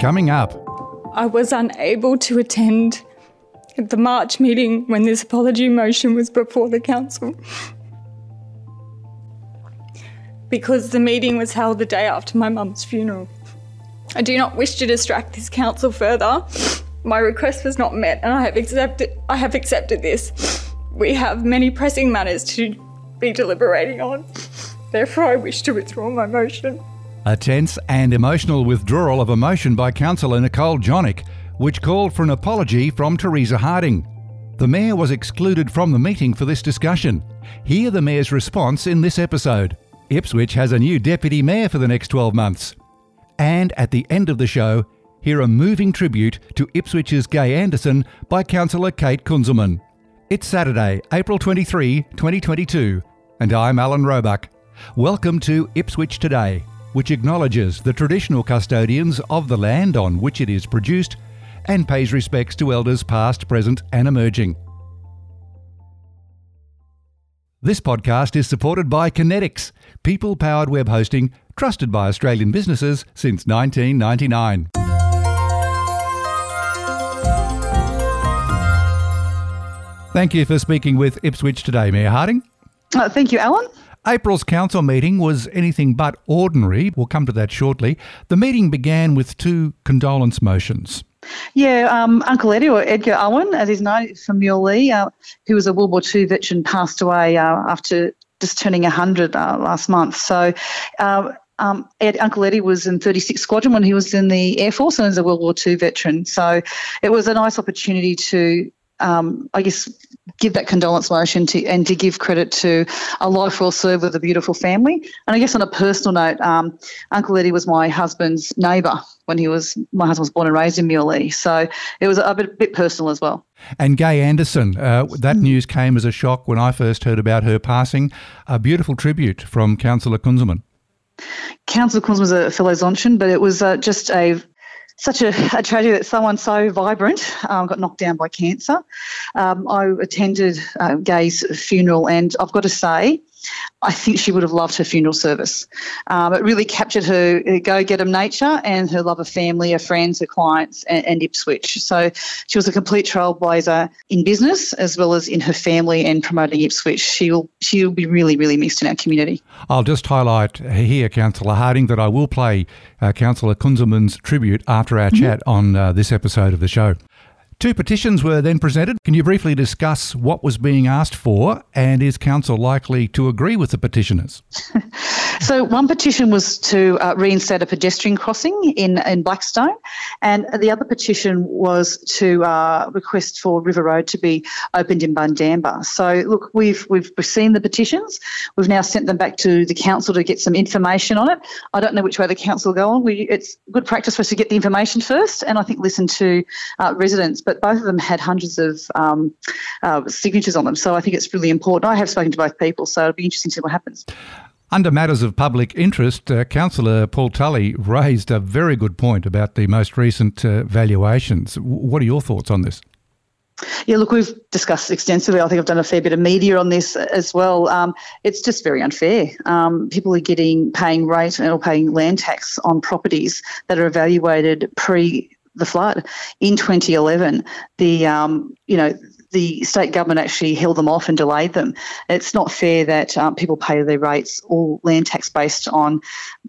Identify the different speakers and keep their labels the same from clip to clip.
Speaker 1: Coming up,
Speaker 2: I was unable to attend the March meeting when this apology motion was before the council because the meeting was held the day after my mum's funeral. I do not wish to distract this council further. My request was not met and I have accepted I have accepted this. We have many pressing matters to be deliberating on. Therefore I wish to withdraw my motion.
Speaker 1: A tense and emotional withdrawal of emotion by Councillor Nicole Jonic, which called for an apology from Teresa Harding. The Mayor was excluded from the meeting for this discussion. Hear the Mayor's response in this episode. Ipswich has a new Deputy Mayor for the next 12 months. And at the end of the show, hear a moving tribute to Ipswich's Gaye Anderson by Councillor Kate Kunzelmann. It's Saturday, April 23, 2022, and I'm Alan Roebuck. Welcome to Ipswich Today, which acknowledges the traditional custodians of the land on which it is produced and pays respects to elders past, present, and emerging. This podcast is supported by Kinetics, people powered web hosting trusted by Australian businesses since 1999. Thank you for speaking with Ipswich today, Mayor Harding.
Speaker 3: Uh, thank you, Alan.
Speaker 1: April's council meeting was anything but ordinary. We'll come to that shortly. The meeting began with two condolence motions.
Speaker 3: Yeah, um, Uncle Eddie, or Edgar Owen, as he's known from Muirlea, uh, who was a World War II veteran, passed away uh, after just turning 100 uh, last month. So, uh, um, Ed, Uncle Eddie was in 36th Squadron when he was in the Air Force and is a World War II veteran. So, it was a nice opportunity to um, I guess, give that condolence motion to and to give credit to a life well served with a beautiful family. And I guess on a personal note, um, Uncle Eddie was my husband's neighbour when he was my husband was born and raised in Muirlea, so it was a bit, bit personal as well.
Speaker 1: And Gaye Anderson, uh, that news came as a shock when I first heard about her passing. A beautiful tribute from Councillor Kunzelmann.
Speaker 3: Councillor Kunz was a fellow Zontian, but it was uh, just a such a, a, tragedy that someone so vibrant um, got knocked down by cancer. Um, I attended uh, Gaye's funeral, and I've got to say, I think she would have loved her funeral service. Um, it really captured her go get 'em nature and her love of family, her friends, her clients, and, and Ipswich. So she was a complete trailblazer in business as well as in her family and promoting Ipswich. She'll she'll be really really missed in our community.
Speaker 1: I'll just highlight here, Councillor Harding, that I will play uh, Councillor Kunzelmann's tribute after our mm-hmm. chat on uh, this episode of the show. Two petitions were then presented. Can you briefly discuss what was being asked for and is Council likely to agree with the petitioners?
Speaker 3: so, one petition was to uh, reinstate a pedestrian crossing in, in Blackstone, and the other petition was to uh, request for River Road to be opened in Bundamba. So, look, we've, we've seen the petitions. We've now sent them back to the Council to get some information on it. I don't know which way the Council will go on. We, it's good practice for us to get the information first and I think listen to uh, residents but both of them had hundreds of um, uh, signatures on them. So I think it's really important. I have spoken to both people, so it'll be interesting to see what happens.
Speaker 1: Under matters of public interest, uh, Councillor Paul Tully raised a very good point about the most recent uh, valuations. What are your thoughts on this?
Speaker 3: Yeah, look, we've discussed extensively. I think I've done a fair bit of media on this as well. Um, it's just very unfair. Um, people are getting paying rate or paying land tax on properties that are evaluated pre the flood in 2011. The um, you know the state government actually held them off and delayed them. It's not fair that um, people pay their rates or land tax based on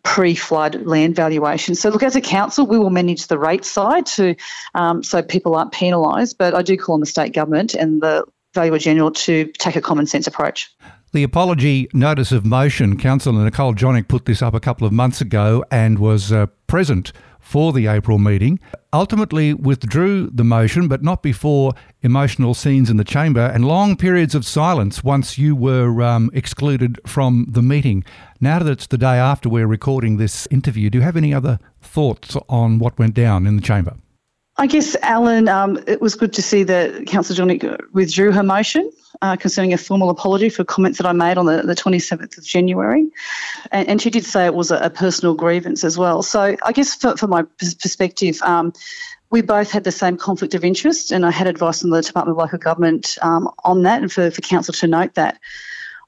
Speaker 3: pre-flood land valuation. So look, as a council, we will manage the rate side to um, so people aren't penalised. But I do call on the state government and the Valuer General to take a common sense approach.
Speaker 1: The apology notice of motion, Councillor Nicole Jonic put this up a couple of months ago and was uh, present for the April meeting, ultimately withdrew the motion, but not before emotional scenes in the chamber and long periods of silence once you were um, excluded from the meeting. Now that it's the day after we're recording this interview, do you have any other thoughts on what went down in the chamber?
Speaker 3: I guess, Alan, um, it was good to see that Councillor Jonic withdrew her motion uh, concerning a formal apology for comments that I made on the, the 27th of January. And, and she did say it was a, a, personal grievance as well. So I guess for, for my perspective, um, we both had the same conflict of interest, and I had advice from the Department of Local Government um, on that, and for, for Council to note that.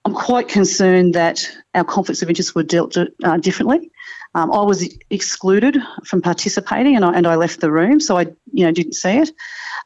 Speaker 3: I'm quite concerned that our conflicts of interest were dealt uh, differently. Um, I was excluded from participating, and I, and I left the room, so I you know didn't see it.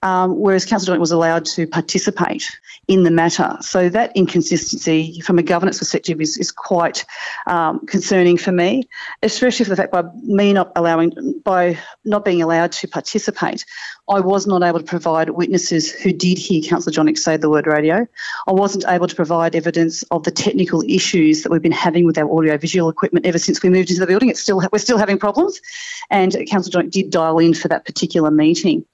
Speaker 3: Um, whereas Councillor Jonic was allowed to participate in the matter. So that inconsistency, from a governance perspective, is, is quite um, concerning for me, especially for the fact by me not allowing, by not being allowed to participate, I was not able to provide witnesses who did hear Councillor Jonic say the word radio. I wasn't able to provide evidence of the technical issues that we've been having with our audio-visual equipment ever since we moved into the building. It's still we're still having problems, and Councillor Jonic did dial in for that particular meeting.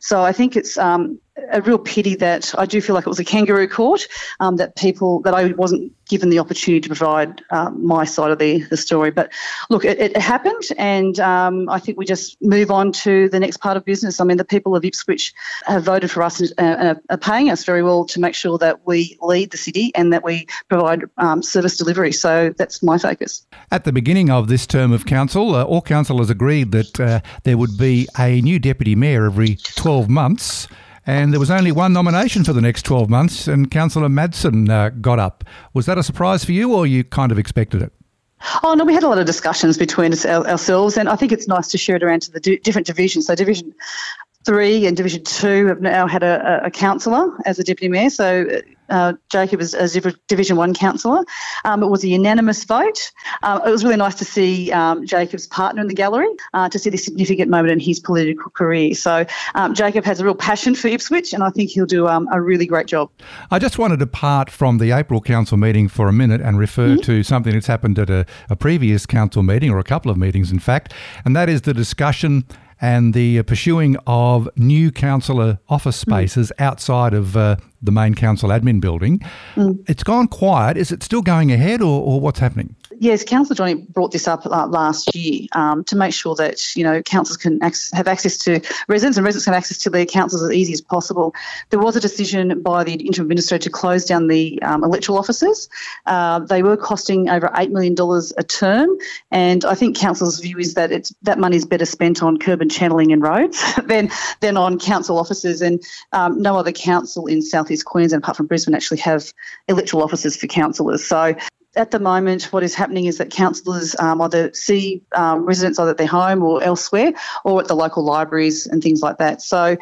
Speaker 3: So I think it's um, a real pity that I do feel like it was a kangaroo court um, that people that I wasn't given the opportunity to provide uh, my side of the, the story. But look, it, it happened, and um, I think we just move on to the next part of business. I mean, the people of Ipswich have voted for us and, and are paying us very well to make sure that we lead the city and that we provide um, service delivery. So that's my focus.
Speaker 1: At the beginning of this term of council, uh, all councillors agreed that uh, there would be a new deputy mayor every 12 months and there was only one nomination for the next 12 months, and Councillor Madsen uh, got up. Was that a surprise for you, or you kind of expected it?
Speaker 3: Oh no, we had a lot of discussions between us, ourselves, and I think it's nice to share it around to the different divisions. So Division Three and Division Two have now had a, a councillor as a deputy mayor. So uh, Jacob as, as Division One councillor. Um, it was a unanimous vote. Um, it was really nice to see um, Jacob's partner in the gallery uh, to see this significant moment in his political career. So um, Jacob has a real passion for Ipswich, and I think he'll do um, a really great job.
Speaker 1: I just wanted to part from the April council meeting for a minute and refer mm-hmm. to something that's happened at a, a previous council meeting, or a couple of meetings, in fact, and that is the discussion and the uh, pursuing of new councillor office mm. spaces outside of uh, the main council admin building. Mm. It's gone quiet. Is it still going ahead or, or what's happening?
Speaker 3: Yes, Councillor Johnny brought this up uh, last year um, to make sure that you know councils can have access to residents and residents can have access to their councils as easy as possible. There was a decision by the interim minister to close down the um, electoral offices. Uh, they were costing over eight million dollars a term, and I think council's view is that it's that money is better spent on curb and channeling and roads than than on council offices. And um, no other council in southeast Queensland, apart from Brisbane, actually have electoral offices for councillors. So at the moment, what is happening is that councillors um, either see um, residents either at their home or elsewhere, or at the local libraries and things like that. So,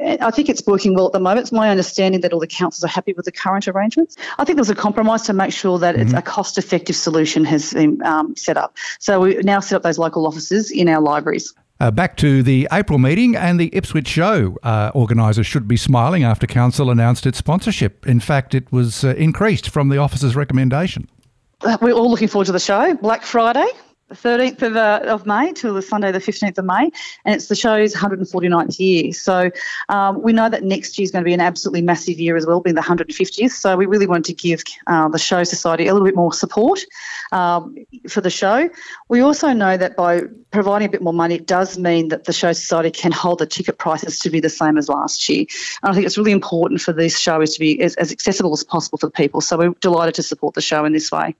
Speaker 3: I think it's working well at the moment. It's my understanding that all the councils are happy with the current arrangements. I think there's a compromise to make sure that mm-hmm. it's a cost-effective solution has been um, set up. So we now set up those local offices in our libraries.
Speaker 1: Uh, back to the April meeting and the Ipswich show. Uh, organisers should be smiling after Council announced its sponsorship. In fact, it was uh, increased from the office's recommendation
Speaker 3: we're all looking forward to the show. Black Friday, the 13th of, uh, of May till the Sunday, the 15th of May, and it's the show's 149th year. So um, we know that next year is going to be an absolutely massive year as well, being the 150th. So we really want to give uh, the Show Society a little bit more support um, for the show. We also know that by providing a bit more money, it does mean that the Show Society can hold the ticket prices to be the same as last year. And I think it's really important for this show is to be as, as accessible as possible for people. So we're delighted to support the show in this way.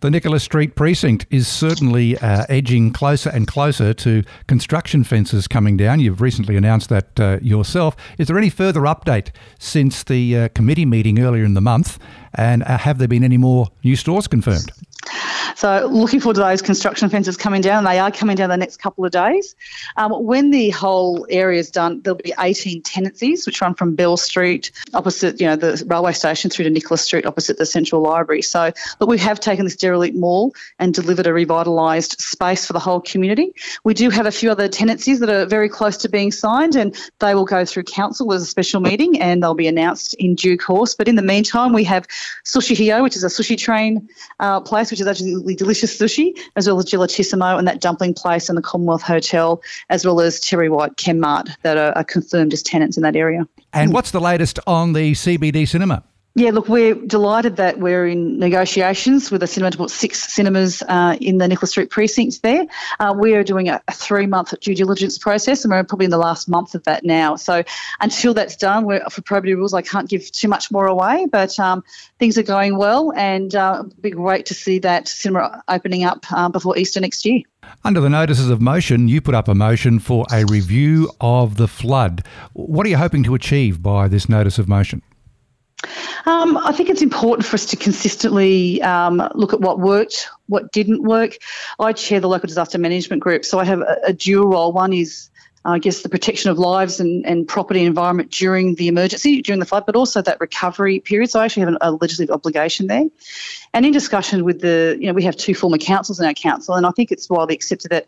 Speaker 1: The Nicholas Street precinct is certainly uh, edging closer and closer to construction fences coming down. You've recently announced that uh, yourself. Is there any further update since the uh, committee meeting earlier in the month? And uh, have there been any more new stores confirmed?
Speaker 3: So looking forward to those construction fences coming down, they are coming down the next couple of days. Um, when the whole area is done, there'll be 18 tenancies, which run from Bell Street opposite, you know, the railway station through to Nicholas Street opposite the Central Library. So, but we have taken this derelict mall and delivered a revitalised space for the whole community. We do have a few other tenancies that are very close to being signed, and they will go through council as a special meeting, and they'll be announced in due course. But in the meantime, we have Sushi Hio, which is a sushi train uh, place, which is actually delicious sushi, as well as Gelatissimo and that dumpling place and the Commonwealth Hotel, as well as Terry White Chemmart that are, are confirmed as tenants in that area.
Speaker 1: And what's the latest on the CBD cinema?
Speaker 3: Yeah, look, we're delighted that we're in negotiations with a cinema to put six cinemas uh, in the Nicholas Street precinct there. Uh, we are doing a, a three month due diligence process, and we're probably in the last month of that now. So until that's done, for probity rules, I can't give too much more away, but um, things are going well, and uh, it'll be great to see that cinema opening up uh, before Easter next year.
Speaker 1: Under the notices of motion, you put up a motion for a review of the flood. What are you hoping to achieve by this notice of motion?
Speaker 3: Um, I think it's important for us to consistently um, look at what worked, what didn't work. I chair the local disaster management group, so I have a, a dual role. One is I guess the protection of lives and, and property and environment during the emergency, during the flood, but also that recovery period. So I actually have a legislative obligation there. And in discussion with the, you know, we have two former councils in our council, and I think it's widely accepted that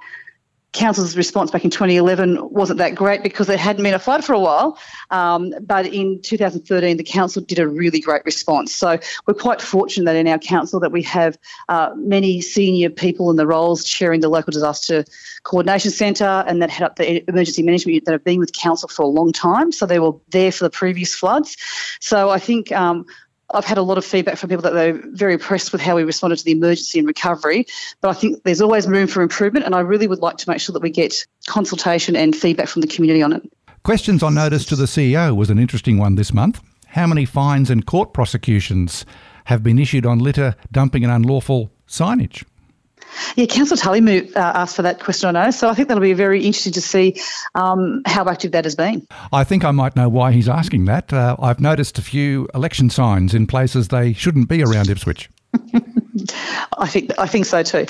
Speaker 3: council's response back in 2011 wasn't that great because there hadn't been a flood for a while. Um, but in 2013, the council did a really great response. So we're quite fortunate that in our council that we have uh, many senior people in the roles chairing the local disaster coordination centre and that head up the emergency management unit that have been with council for a long time. So they were there for the previous floods. So I think um, I've had a lot of feedback from people that they're very impressed with how we responded to the emergency and recovery. But I think there's always room for improvement, and I really would like to make sure that we get consultation and feedback from the community on it.
Speaker 1: Questions on notice to the CEO was an interesting one this month. How many fines and court prosecutions have been issued on litter, dumping, and unlawful signage?
Speaker 3: Yeah, Councillor Tully uh, asked for that question on notice, so I think that'll be very interesting to see um, how active that has been.
Speaker 1: I think I might know why he's asking that. Uh, I've noticed a few election signs in places they shouldn't be around Ipswich.
Speaker 3: I think I think so too.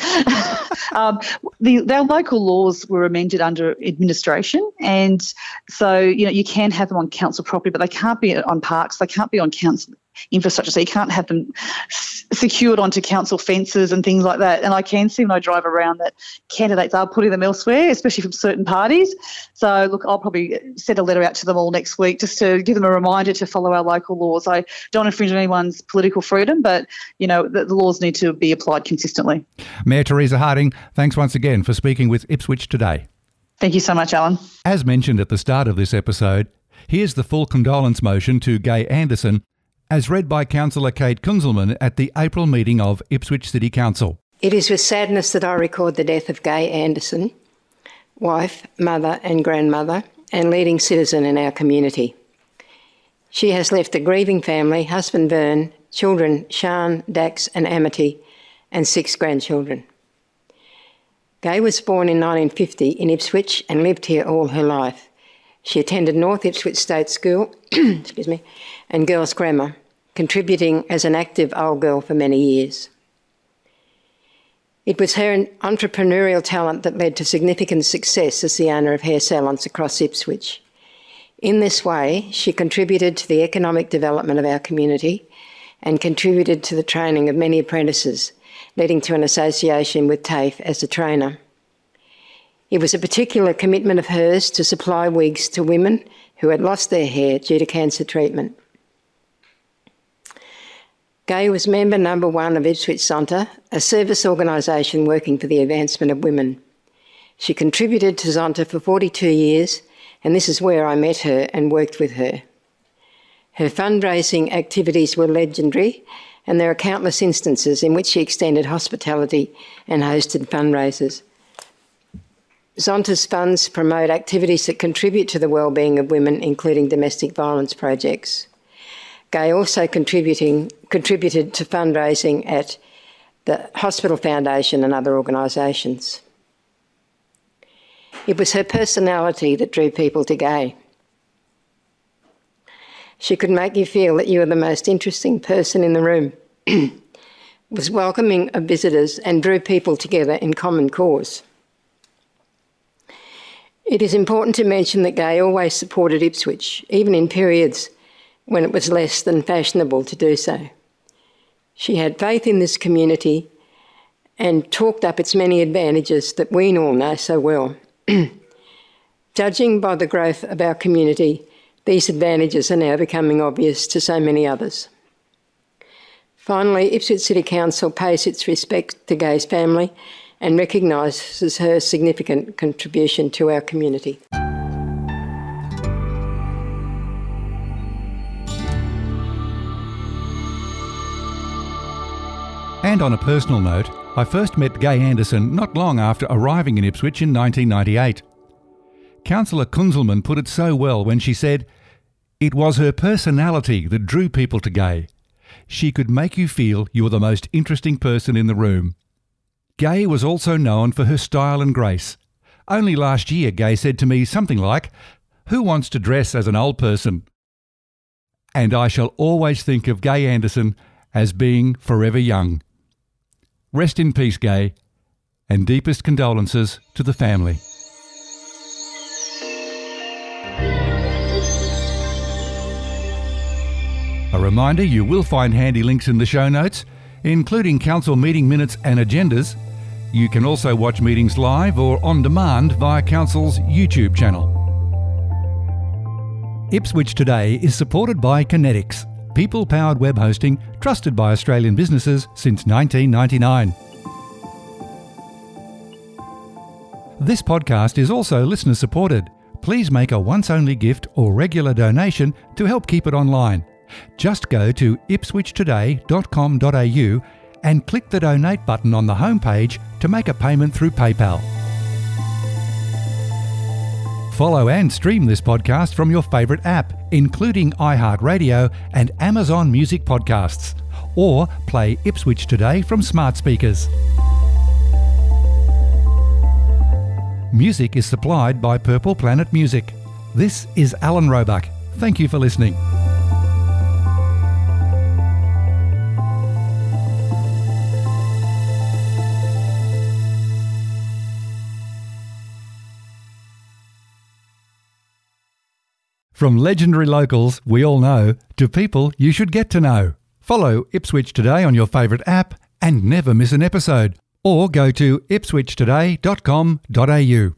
Speaker 3: um, the, our local laws were amended under administration, and so you know you can have them on council property, but they can't be on parks. They can't be on council infrastructure. So you can't have them s- secured onto council fences and things like that. And I can see when I drive around that candidates are putting them elsewhere, especially from certain parties. So look, I'll probably send a letter out to them all next week just to give them a reminder to follow our local laws. I don't infringe on anyone's political freedom, but you know the, the laws need to be applied consistently.
Speaker 1: Mayor Teresa Harding, thanks once again for speaking with Ipswich today.
Speaker 3: Thank you so much, Alan.
Speaker 1: As mentioned at the start of this episode, here's the full condolence motion to Gaye Anderson as read by Councillor Kate Kunzelmann at the April meeting of Ipswich City Council.
Speaker 4: It is with sadness that I record the death of Gaye Anderson, wife, mother, and grandmother, and leading citizen in our community. She has left a grieving family, husband Vern, children Sean, Dax, and Amity, and six grandchildren. Gaye was born in 1950 in Ipswich and lived here all her life. She attended North Ipswich State School, excuse me, and Girls Grammar, contributing as an active old girl for many years. It was her entrepreneurial talent that led to significant success as the owner of hair salons across Ipswich. In this way, she contributed to the economic development of our community and contributed to the training of many apprentices, leading to an association with TAFE as a trainer. It was a particular commitment of hers to supply wigs to women who had lost their hair due to cancer treatment. Gaye was member number one of Ipswich Zonta, a service organisation working for the advancement of women. She contributed to Zonta for 42 years, and this is where I met her and worked with her. Her fundraising activities were legendary, and there are countless instances in which she extended hospitality and hosted fundraisers. Zonta's funds promote activities that contribute to the well-being of women, including domestic violence projects. Gaye also contributing, contributed to fundraising at the Hospital Foundation and other organisations. It was her personality that drew people to Gaye. She could make you feel that you were the most interesting person in the room. was welcoming of visitors and drew people together in common cause. It is important to mention that Gaye always supported Ipswich, even in periods when it was less than fashionable to do so. She had faith in this community and talked up its many advantages that we all know so well. Judging by the growth of our community, these advantages are now becoming obvious to so many others. Finally, Ipswich City Council pays its respect to Gaye's family and recognises her significant contribution to our community.
Speaker 1: And on a personal note, I first met Gaye Anderson not long after arriving in Ipswich in 1998. Councillor Kunzelmann put it so well when she said, It was her personality that drew people to Gaye. She could make you feel you were the most interesting person in the room. Gaye was also known for her style and grace. Only last year, Gaye said to me something like, Who wants to dress as an old person? And I shall always think of Gaye Anderson as being forever young. Rest in peace, Gaye, and deepest condolences to the family. A reminder you will find handy links in the show notes, including council meeting minutes and agendas. You can also watch meetings live or on demand via Council's YouTube channel. Ipswich Today is supported by Kinetics people powered web hosting trusted by Australian businesses since 1999. This podcast is also listener supported. Please make a once only gift or regular donation to help keep it online. Just go to ipswichtoday.com.au and click the donate button on the homepage to make a payment through PayPal. Follow and stream this podcast from your favourite app, including iHeartRadio and Amazon Music Podcasts, or play Ipswich Today from smart speakers. Music is supplied by Purple Planet Music. This is Alan Roebuck. Thank you for listening. From legendary locals we all know to people you should get to know. Follow Ipswich Today on your favourite app and never miss an episode. Or go to ipswichtoday.com.au.